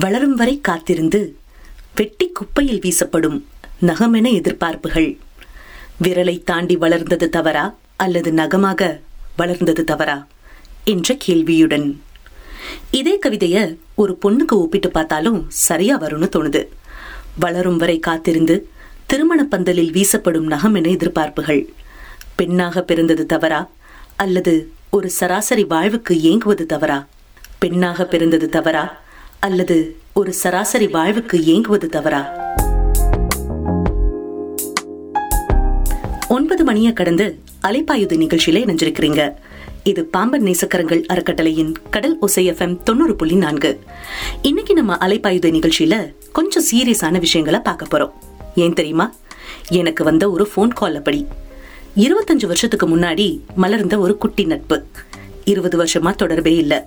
வளரும் வரை காத்திருந்து வெட்டி குப்பையில் வீசப்படும் நகமென எதிர்பார்ப்புகள். விரலை தாண்டி வளர்ந்தது தவறா அல்லது நகமாக வளர்ந்தது தவறா என்ற கேள்வியுடன். இதே கவிதைய ஒரு பொண்ணுக்கு ஒப்பிட்டு பார்த்தாலும் சரியா வரும்னு தோணுது. வளரும் வரை காத்திருந்து திருமண பந்தலில் வீசப்படும் நகம் என எதிர்பார்ப்புகள். பெண்ணாக பிறந்தது தவறா அல்லது ஒரு சராசரி வாழ்வுக்கு ஏங்குவது தவறா? பெண்ணாக பிறந்தது தவறா அல்லது ஒரு சராசரி வாழ்வுக்கு ஏங்குவது தவறா? ஒன்பது மணியை கடந்து அலைப்பாயுது நிகழ்ச்சியில இணைஞ்சிருக்கிறீங்க. இது பாம்பன் நேசக்கரங்கள் அறக்கட்டளையின் கடல் ஒசை எஃப்எம் தொண்ணூறு புள்ளி நான்கு. இன்னைக்கு நம்ம அலைப்பாயுத நிகழ்ச்சியில கொஞ்சம் சீரியஸான விஷயங்களை பார்க்க போறோம். ஏன் தெரியுமா? எனக்கு வந்த ஒரு ஃபோன் கால் அப்படி. இருபத்தஞ்சு வருஷத்துக்கு முன்னாடி மலர்ந்த ஒரு குட்டி நட்பு. இருபது வருஷமா தொடர்பே இல்லை.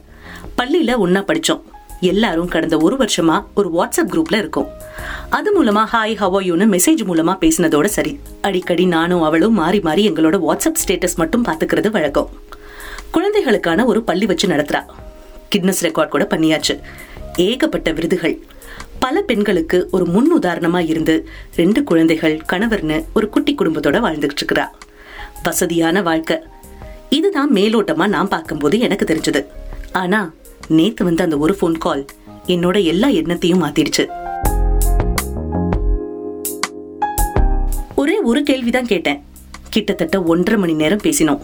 பள்ளியில ஒன்னா படிச்சோம். எல்லாரும் கடந்த ஒரு வருஷமா ஒரு வாட்ஸ்அப் குரூப்ல இருக்கோம். அது மூலமா ஹாய் ஹவோயூன்னு மெசேஜ் மூலமா பேசினதோட சரி. அடிக்கடி நானும் அவளும் மாறி மாறி எங்களோட வாட்ஸ்அப் ஸ்டேட்டஸ் மட்டும் பாத்துக்கிறது வழக்கம். குழந்தைகளுக்கான ஒரு பள்ளி வச்சு நடத்துறா. கிட்னஸ் ரெக்கார்ட் கூட பண்ணியாச்சு. ஏகப்பட்ட விருதுகள். பல பெண்களுக்கு ஒரு முன் உதாரணமா இருந்து ரெண்டு குழந்தைகள் கணவர்னு ஒரு குட்டி குடும்பத்தோட வாழ்ந்துகிட்டு இருக்கிறா. வசதியான வாழ்க்கை. இதுதான் மேலோட்டமா நான் பார்க்கும்போது எனக்கு தெரிஞ்சது. ஆனா நேத்து வந்து அந்த ஒரு ஃபோன் கால் என்னோட எல்லா எண்ணத்தையும் மாத்திடுச்சு. ஒரே ஒரு கேள்விதான் கேட்டேன். கிட்டத்தட்ட ஒன்றரை மணி நேரம் பேசினோம்.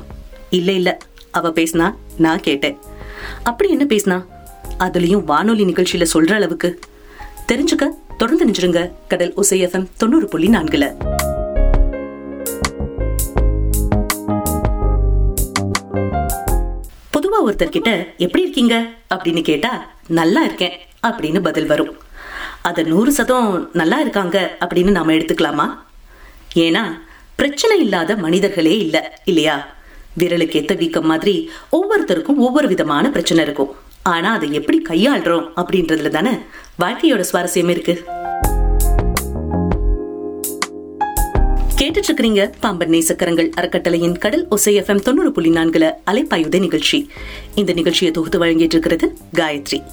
இல்ல இல்ல அவ பேசினா நான் கேட்டேன். அப்படி என்ன பேசினா? அதுலயும் வானொலி நிகழ்ச்சியில சொல்ற அளவுக்கு. தெரிஞ்சுக்க தொடர்ந்து நிஞ்சிருங்க கடல் ஒசை எஃப்எம் தொண்ணூறு புள்ளி நான்குல. ஒருத்தர்கிட்ட ஒருத்தர் கிட்ட எப்படி இருக்கீங்க? அப்படின்னு கேட்டா நல்லா இருக்கேன் அப்படின்னு பதில் வரும். அதை நூறு சதம் நல்லா இருக்காங்க அப்படின்னு நாம எடுத்துக்கலாமா? ஏன்னா பிரச்சனை இல்லாத மனிதர்களே இல்லை இல்லையா? விரலுக்கு ஏத்த வீக்கம் மாதிரி ஒவ்வொருத்தருக்கும் ஒவ்வொரு விதமான பிரச்சனை இருக்கும். ஆனா அதை எப்படி கையாளுறோம் அப்படின்றதுல தானே வாழ்க்கையோட சுவாரஸ்யம் இருக்கு. கேட்டுட்டு இருக்கிறீங்க பாம்பன் நேசக்கரங்கள் அறக்கட்டளையின் கடல் ஒசை எஃப்எம் தொண்ணூறு புள்ளி நான்குல அலைப்பாயுத நிகழ்ச்சி. இந்த நிகழ்ச்சியை தொகுத்து வழங்கிட்டு இருக்கிறது காயத்ரி.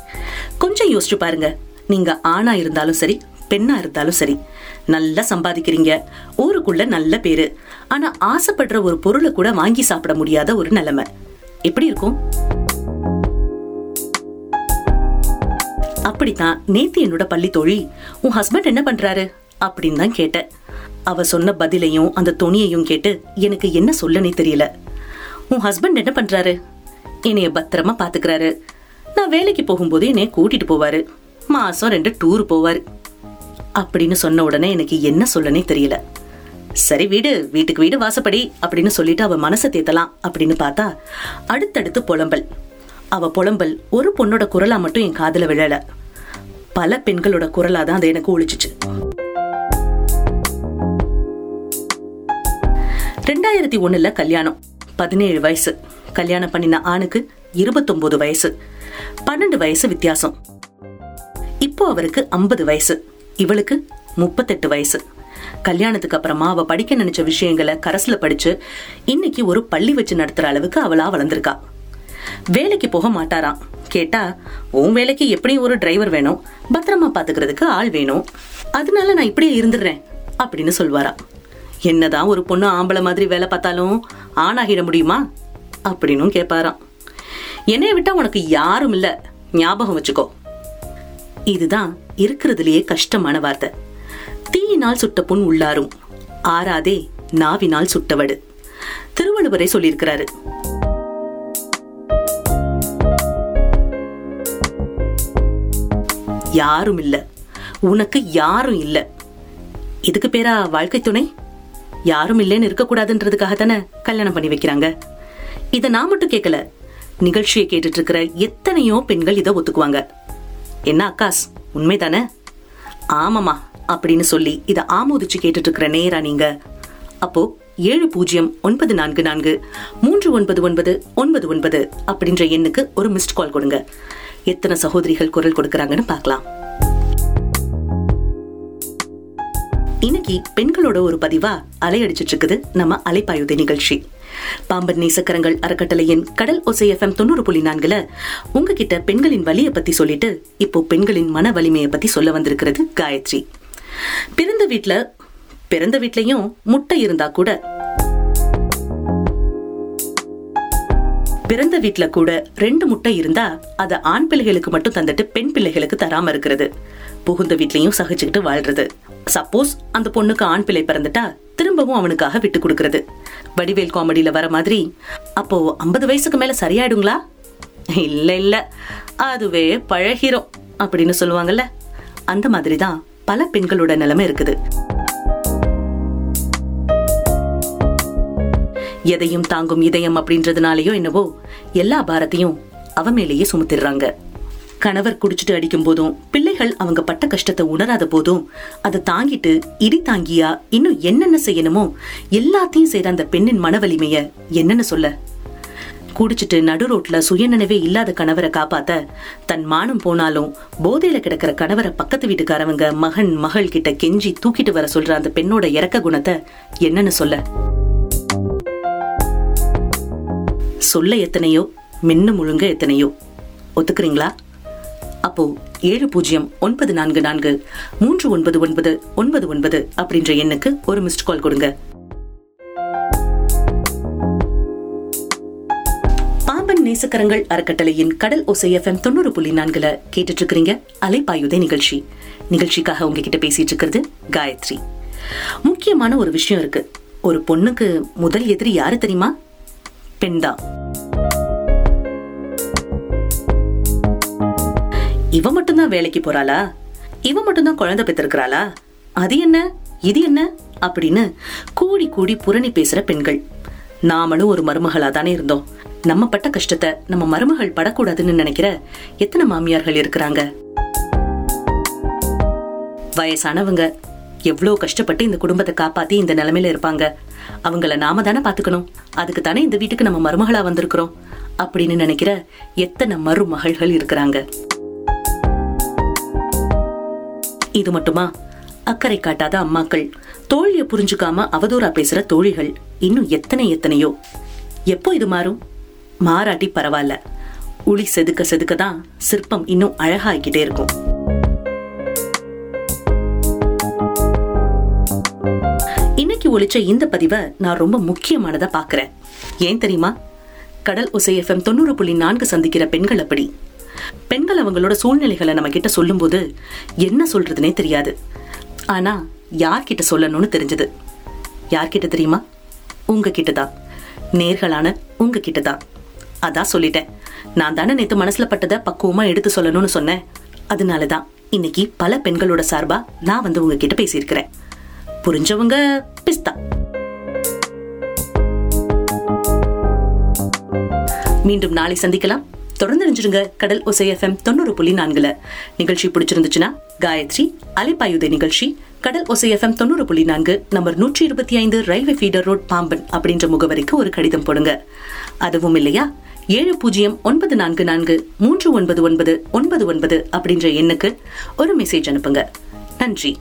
கொஞ்சம் யோசிச்சு பாருங்க. நீங்க ஆணா இருந்தாலும் சரி பெண்ணா இருந்தாலும் சரி நல்லா சம்பாதிக்கிறீங்க. ஊருக்குள்ள நல்ல பேரு. ஆனா ஆசைப்படுற ஒரு பொருளை கூட வாங்கி சாப்பிட முடியாத ஒரு நிலைமை. எப்படி இருக்கும்? அப்படித்தான் நேத்து என்னோட பள்ளி தோழி உன் ஹஸ்பண்ட் என்ன பண்றாரு? அப்படின்னு தான் கேட்டேன். அவ சொன்ன பதிலையும் அந்த துணியையும் கேட்டு எனக்கு என்ன சொல்லனே தெரியல. உன் ஹஸ்பண்ட் என்ன பண்றாரு? என்னைய பத்திரமா பாத்துக்கிறாரு. நான் வேலைக்கு போகும்போது என்னைய கூட்டிட்டு போவாரு. மாசம் ரெண்டு டூர் போவாரு. அப்படின்னு சொன்ன உடனே எனக்கு என்ன சொல்லனே தெரியல. சரி வீடு வீட்டுக்கு வீடு வாசப்படி அப்படின்னு சொல்லிட்டு அவ மனசை தேத்தலாம் அப்படின்னு பார்த்தா அடுத்தடுத்து புலம்பல். அவ புலம்பல் ஒரு பொண்ணோட குரலா மட்டும் என் காதல விழல. பல பெண்களோட குரலா தான் அது எனக்கு ஒழிச்சிச்சு. ரெண்டாயிரத்தி ஒண்ணுல கல்யாணம். பதினேழு வயசு. கல்யாணம் பண்ணின ஆணுக்கு இருபத்தொன்பது வயசு. பன்னெண்டு வயசு வித்தியாசம். இப்போ அவருக்கு ஐம்பது வயசு. இவளுக்கு முப்பத்தெட்டு வயசு. கல்யாணத்துக்கு அப்புறமா அவ படிக்க நினைச்ச விஷயங்களை கரஸ்ல படிச்சு இன்னைக்கு ஒரு பள்ளி வச்சு நடத்துற அளவுக்கு அவளா வளர்ந்திருக்கா. வேலைக்கு போக மாட்டாராம். கேட்டா உன் வேலைக்கு எப்படியும் ஒரு டிரைவர் வேணும்? பத்திரமா பாத்துக்கிறதுக்கு ஆள் வேணும். அதனால நான் இப்படியே இருந்துடுறேன் அப்படின்னு சொல்வாராம். என்னதான் ஒரு பொண்ணு ஆம்பளை மாதிரி வேலை பார்த்தாலும் ஆணாகிட முடியுமா? அப்படின்னும் கேட்பாராம். என்னைய விட்டா உனக்கு யாரும் இல்ல. ஞாபகம் வச்சுக்கோ. இதுதான் இருக்கிறதுலயே கஷ்டமான வார்த்தை. தீயினால் சுட்ட புண் உள்ளாரும். ஆறாதே நாவினால் சுட்டவடு. திருவள்ளுவரை சொல்லியிருக்கிறாரு. யாரும் இல்ல. உனக்கு யாரும் இல்ல. இதுக்கு பேரா வாழ்க்கை துணை? யாரும் இல்லைன்னு இருக்கக்கூடாதுன்றதுக்காக தானே கல்யாணம் பண்ணி வைக்கிறாங்க. இத நான் மட்டும் கேட்கல. நிகழ்ச்சியை கேட்டுட்டு இருக்கிற எத்தனையோ பெண்கள் இதை ஒத்துக்குவாங்க. என்ன அக்காஸ் உண்மைதானே? ஆமாமா அப்படின்னு சொல்லி இதை ஆமோதிச்சு கேட்டுட்டு இருக்கிற நேரா நீங்க. அப்போ ஏழு பூஜ்ஜியம் ஒன்பது நான்கு நான்கு மூன்று ஒன்பது ஒன்பது ஒன்பது ஒன்பது அப்படின்ற எண்ணுக்கு ஒரு மிஸ்ட் கால் கொடுங்க. எத்தனை சகோதரிகள் குரல் கொடுக்கறாங்கன்னு பார்க்கலாம். இன்னைக்கு பெண்களோட ஒரு பதிவா அலையடிச்சிட்டு இருக்குது நம்ம அலைப்பாயுதை நிகழ்ச்சி. பாம்பன் நேசக்கரங்கள் அறக்கட்டளையின் கடல் ஒசை எஃப்எம் தொண்ணூறு புள்ளி நான்குல உங்ககிட்ட பெண்களின் வலியை பத்தி சொல்லிட்டு இப்போ பெண்களின் மன வலிமையை பத்தி சொல்ல வந்திருக்கிறது காயத்ரி. பிறந்த வீட்ல பிறந்த வீட்லயும் முட்டை இருந்தா கூட பிறந்த வீட்ல கூட ரெண்டு முட்டை இருந்தா அத ஆண் பிள்ளைகளுக்கு மட்டும் தந்துட்டு பெண் பிள்ளைகளுக்கு தராம இருக்கிறது. புகுந்த வீட்லயும் சகிச்சுக்கிட்டு வாழ்றது. சப்போஸ் அந்த பொண்ணுக்கு ஆண் பிள்ளை பிறந்துட்டா திரும்பவும் அவனுக்காக விட்டு கொடுக்கறது. வடிவேல் காமெடியில வர மாதிரி அப்போ ஐம்பது வயசுக்கு மேல சரியாயிடுங்களா? இல்ல இல்ல. அதுவே பழகிரும் அப்படின்னு சொல்லுவாங்கல்ல. அந்த மாதிரி தான் பல பெண்களோட நிலைமை இருக்குது. எதையும் தாங்கும் இதயம் அப்படின்றதுனாலயோ என்னவோ எல்லா பாரத்தையும் அவ மேலேயே சுமத்திடுறாங்க. கணவர் குடிச்சிட்டு அடிக்கும் போதும் பிள்ளைகள் அவங்க பட்ட கஷ்டத்தை உணராத போதும் அதை தாங்கிட்டு இடி தாங்கியா இன்னும் என்னென்ன செய்யணுமோ எல்லாத்தையும் செய்யற அந்த பெண்ணின் மன வலிமைய என்னன்னு சொல்ல? குடிச்சிட்டு நடு ரோட்ல சுயநினைவே இல்லாத கணவரை காப்பாத்த தன் மானம் போனாலும் போதையில கிடக்கிற கணவரை பக்கத்து வீட்டுக்காரவங்க மகன் மகள் கிட்ட கெஞ்சி தூக்கிட்டு வர சொல்ற அந்த பெண்ணோட இறக்க குணத்தை என்னன்னு சொல்ல? சொல்ல எத்தனையோ மின்னு முழுங்க எத்தனையோ. ஒத்துக்கிறீங்களா? அப்போ ஏழு பூஜ்ஜியம் ஒன்பது நான்கு நான்கு மூன்று ஒன்பது ஒன்பது ஒன்பது ஒன்பது அப்படின்ற எண்ணுக்கு ஒரு மிஸ்ட் கால் கொடுங்க. பாம்பன் நேசக்கரங்கள் அறக்கட்டளையின் கடல் ஒசை எஃப்எம் தொண்ணூறு புள்ளி நான்குல கேட்டுட்டு இருக்கிறீங்க அலைப்பாயுதே நிகழ்ச்சி. நிகழ்ச்சிக்காக உங்ககிட்ட பேசிட்டு இருக்கிறது காயத்ரி. முக்கியமான ஒரு விஷயம் இருக்கு. ஒரு பொண்ணுக்கு முதல் எதிரி யாரு தெரியுமா? பெண்தான். மட்டும்தான் வேலைக்கு போறாளா? இவ மட்டும்தான் குழந்தை பெற்றிருக்கிறாளா? அது என்ன? இது என்ன? அப்படின்னு கூடி கூடி புரணி பேசுற பெண்கள். நாமளும் ஒரு மருமகளா தானே இருந்தோம். நம்ம பட்ட கஷ்டத்தை நம்ம மருமகள் படக்கூடாதுன்னு நினைக்கிற எத்தனை மாமியார்கள் இருக்கிறாங்க? வயசானவங்க எவ்வளோ கஷ்டப்பட்டு இந்த குடும்பத்தை காப்பாத்தி இந்த நிலைமையில இருப்பாங்க. அவங்கள நாம தானே பாத்துக்கணும் அதுக்கு தானே இந்த வீட்டுக்கு நம்ம மருமகளா வந்திருக்கிறோம். அப்படின்னு நினைக்கிற எத்தனை மருமகள்கள் இருக்கிறாங்க. இது மட்டுமா? அக்கறை காட்டாத அம்மாக்கள். தோழிய புரிஞ்சுக்காம அவதூறா பேசுற தோழிகள் இன்னும் எத்தனை எத்தனையோ. எப்போ இது மாறும்? மாறாட்டி பரவாயில்ல. உளி செதுக்க செதுக்க தான் சிற்பம் இன்னும் அழகாகிக்கிட்டே இருக்கும். இன்னைக்கு ஒழிச்ச இந்த பதிவை நான் ரொம்ப முக்கியமானதா பாக்குறேன் ஏன் தெரியுமா? கடல் ஒசை எஃப்எம் தொண்ணூறு புள்ளி நான்கு சந்திக்கிற பெண்கள் அப்படி. பெண்கள் அவங்களோட சூழ்நிலைகளை நம்ம கிட்ட சொல்லும்போது என்ன சொல்றதுனே தெரியாது. ஆனா யார்கிட்ட சொல்லணும்னு தெரிஞ்சது? யார்கிட்ட தெரியுமா? உங்ககிட்ட தான். நேர்களான உங்ககிட்ட தான். அதான் சொல்லிட்டேன். நான் தானே நேத்து மனசுல பட்டதை பக்குவமா எடுத்து சொல்லணும்னு சொன்னேன். அதனாலதான் இன்னைக்கு பல பெண்களோட சார்பா நான் வந்து உங்ககிட்ட பேசியிருக்கிறேன். புரிஞ்சவங்க பிஸ்தா. மீண்டும் நாளை சந்திக்கலாம். தொடர்ந்து நினைச்சிருங்க கடல் ஒசை எஃப்எம் தொண்ணூறு புள்ளி நான்குல. நிகழ்ச்சி பிடிச்சிருந்துச்சுன்னா காயத்ரி அலைப்பாயுதை நிகழ்ச்சி கடல் ஒசை எஃப்எம் தொண்ணூறு புள்ளி நான்கு நம்பர் நூற்றி இருபத்தி ஐந்து ரயில்வே ஃபீடர் ரோட் பாம்பன் அப்படின்ற முகவரிக்கு ஒரு கடிதம் போடுங்க. அதுவும் இல்லையா? ஏழு பூஜ்ஜியம் ஒன்பது நான்கு நான்கு மூன்று ஒன்பது ஒன்பது ஒன்பது ஒன்பது அப்படின்ற எண்ணுக்கு ஒரு மெசேஜ் அனுப்புங்க. நன்றி.